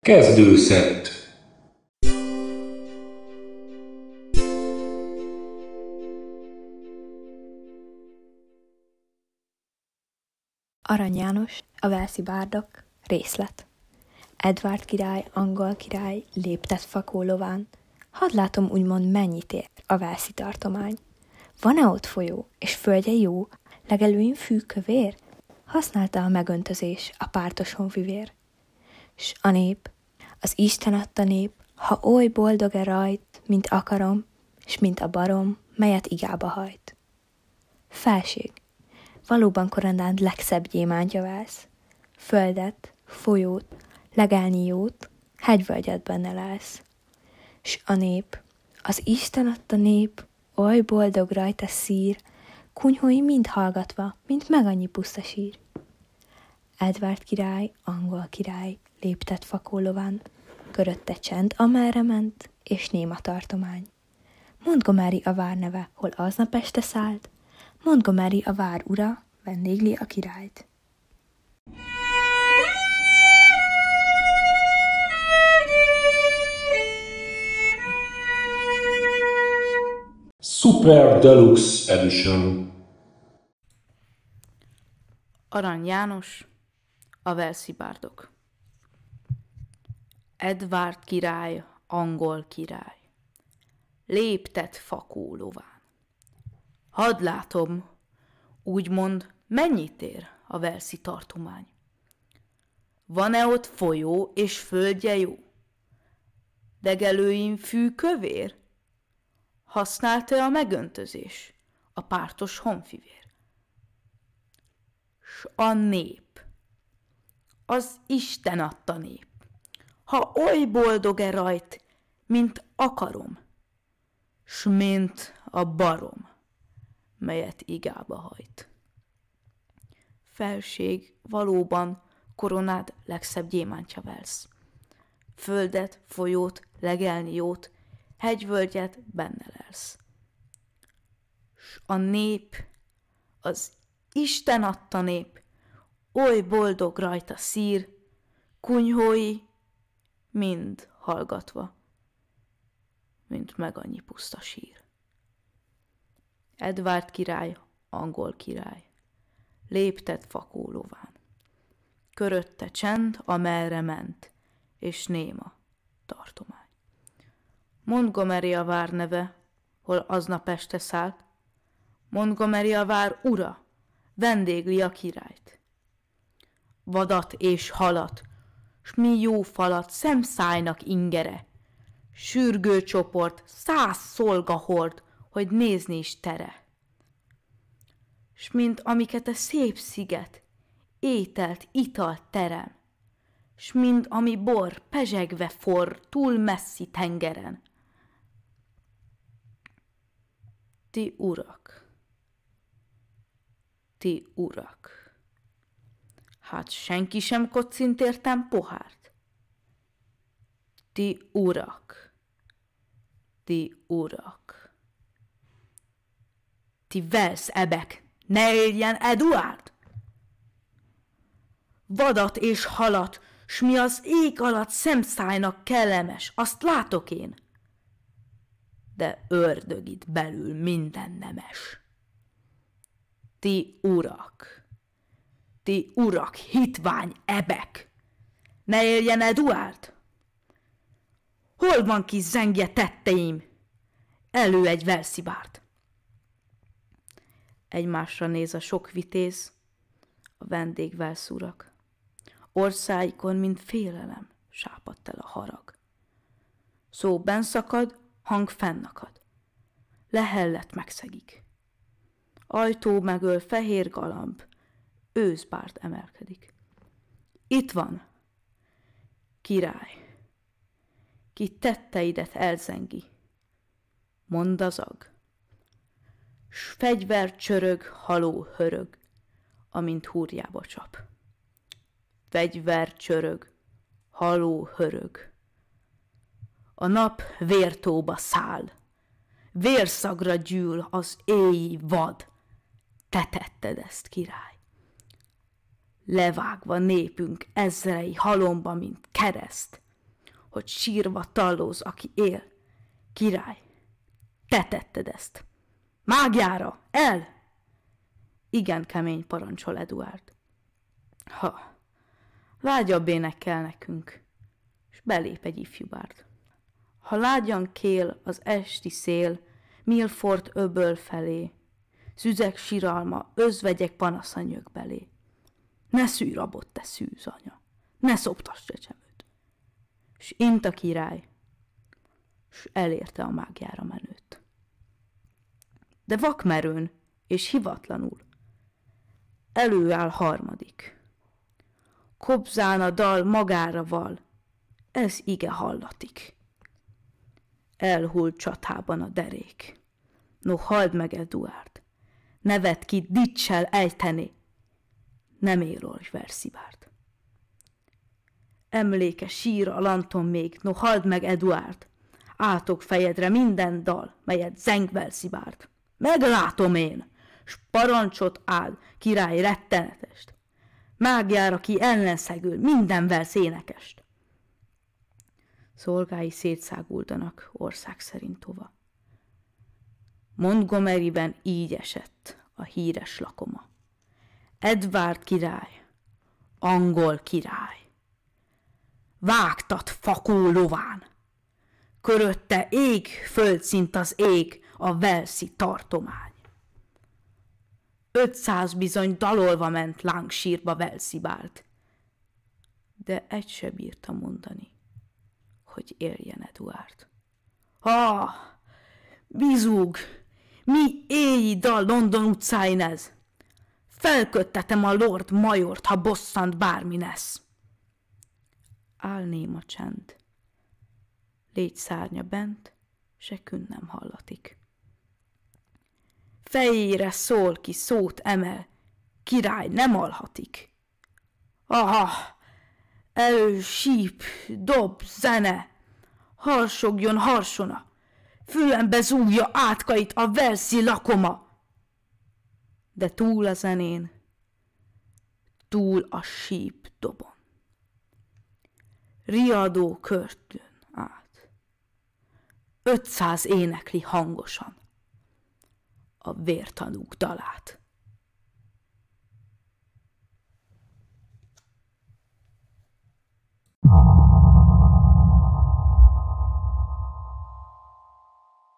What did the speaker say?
Kezdőszett Arany János, a Velszi bárdok, részlet. Edvard király, angol király, léptet fakó lován. Hadd látom úgymond mennyit ér a Velszi tartomány. Van-e ott folyó, és földje jó, legelőin fű kövér? Használta a megöntözés a pártos honfivér. S a nép, az Isten adta nép, ha oly boldog-e rajt, mint akarom, s mint a barom, melyet igába hajt. Felség, valóban korandán legszebb gyémántja válsz. Földet, folyót, legelni jót, hegyvölgyet benne lesz. S a nép, az Isten adta nép, oly boldog rajta szír, kunyhói mind hallgatva, mint meg annyi puszta sír. Edvard király, angol király, léptett fakólován, körötte csend, amerre ment, és néma tartomány. Montgomery a várneve, hol aznap este szállt, Montgomery a vár ura, vendégli a királyt. Super Deluxe Edition Arany János, a Velszi Edvard király, angol király. Léptet fakó lován. Hadd látom, úgymond mennyit ér a Velszi tartomány. Van-e ott folyó és földje jó? Degelőim fű kövér? Használta a megöntözés, a pártos honfivér? S a nép, az Isten adta nép, ha oly boldog-e rajt, mint akarom, s mint a barom, melyet igába hajt. Felség valóban koronád legszebb gyémántja velsz. Földet, folyót, legelni jót, hegyvölgyet benne lelsz. S a nép, az Isten adta nép, oly boldog rajta szír, kunyhói mind hallgatva, mint meg annyi puszta sír. Edvard király, angol király, léptet fakólován. Körötte csend, amerre ment, és néma tartomány. Montgomery a vár neve, hol aznap este szállt. Montgomery a vár ura, vendégli a királyt. Vadat és halat, s mi jó falat szemszájnak ingere, sürgő csoport, száz szolga hord, hogy nézni is tere. S mint amiket a szép sziget, ételt, italt terem, s mind ami bor pezsegve forr túl messzi tengeren. Ti urak, ti urak, hát senki sem kocint értem pohárt. Ti urak, ti urak, ti velsz ebek, ne éljen Eduard! Vadat és halat, s mi az ég alatt szemszájnak kellemes, azt látok én de ördög itt belül minden nemes. Ti urak, ti urak, hitvány ebek, ne éljen Eduard? Hol van kis zengje tetteim? Elő egy velszibárt. Egymásra néz a sok vitéz, a vendég velszúrak. Orszáikon, mint félelem, sápadt el a harag. Szó benszakad, hang fennakad. Lehellet megszegik. Ajtó megöl fehér galamb, őszbárt emelkedik. Itt van, király, ki tetteidet elzengi. Mond az ag. S fegyver csörög, haló hörög, amint húrjába csap. Fegyver csörög, haló hörög, a nap vértóba száll. Vérszagra gyűl az éji vad. Te tetted ezt, király. Levágva népünk ezrei halomba, mint kereszt, hogy sírva tallóz, aki él. Király, te tetted ezt. Mágjára, el! Igen kemény parancsol Eduard. Ha, lágyabb énekel nekünk, és belép egy ifjú bárd. Ha lágyan kél az esti szél, Milford öböl felé, szüzek siralma, özvegyek panasza nyög belé. Ne szűj rabot, te szűz anya, ne szoptass csecsemőt. S int a király, s elérte a mágjára menőt. De vakmerőn és hivatlanul előáll harmadik. Kobzán a dal magára val, ez ige hallatik. Elhult csatában a derék. No, halld meg, Eduard, nevet ki dicsel ejteni, nem él Olcs Verszibárd. Emléke sír a lanton még, no halld meg, Eduard, átok fejedre minden dal, melyet zeng Verszibárd. Meglátom én, s parancsot áll király rettenetest. Mágjára ki ellenszegül mindenvel szénekest. Szolgái szétszáguldanak ország szerint tova. Montgomeryben így esett a híres lakoma. Edward király, angol király. Vágtat fakó lován, körötte ég, földszint az ég, a Velszi tartomány. Ötszáz bizony dalolva ment lángsírba Velszibált, de egy se bírta mondani, hogy éljen Eduard. Ha, bizúg, mi éji dal London utcáin ez? Felköttetem a Lord Majort, ha bosszant bármi lesz. Áll néma csend. Légy szárnya bent, se kün nem hallatik. Fejére szól ki, szót emel, király nem alhatik. Aha, elő, síp, dob, zene, harsogjon harsona, fülembe zúgja átkait a verszi lakoma. De túl a zenén, túl a síp dobon. Riadó kört át. Ötszáz énekli hangosan a vértanúk dalát.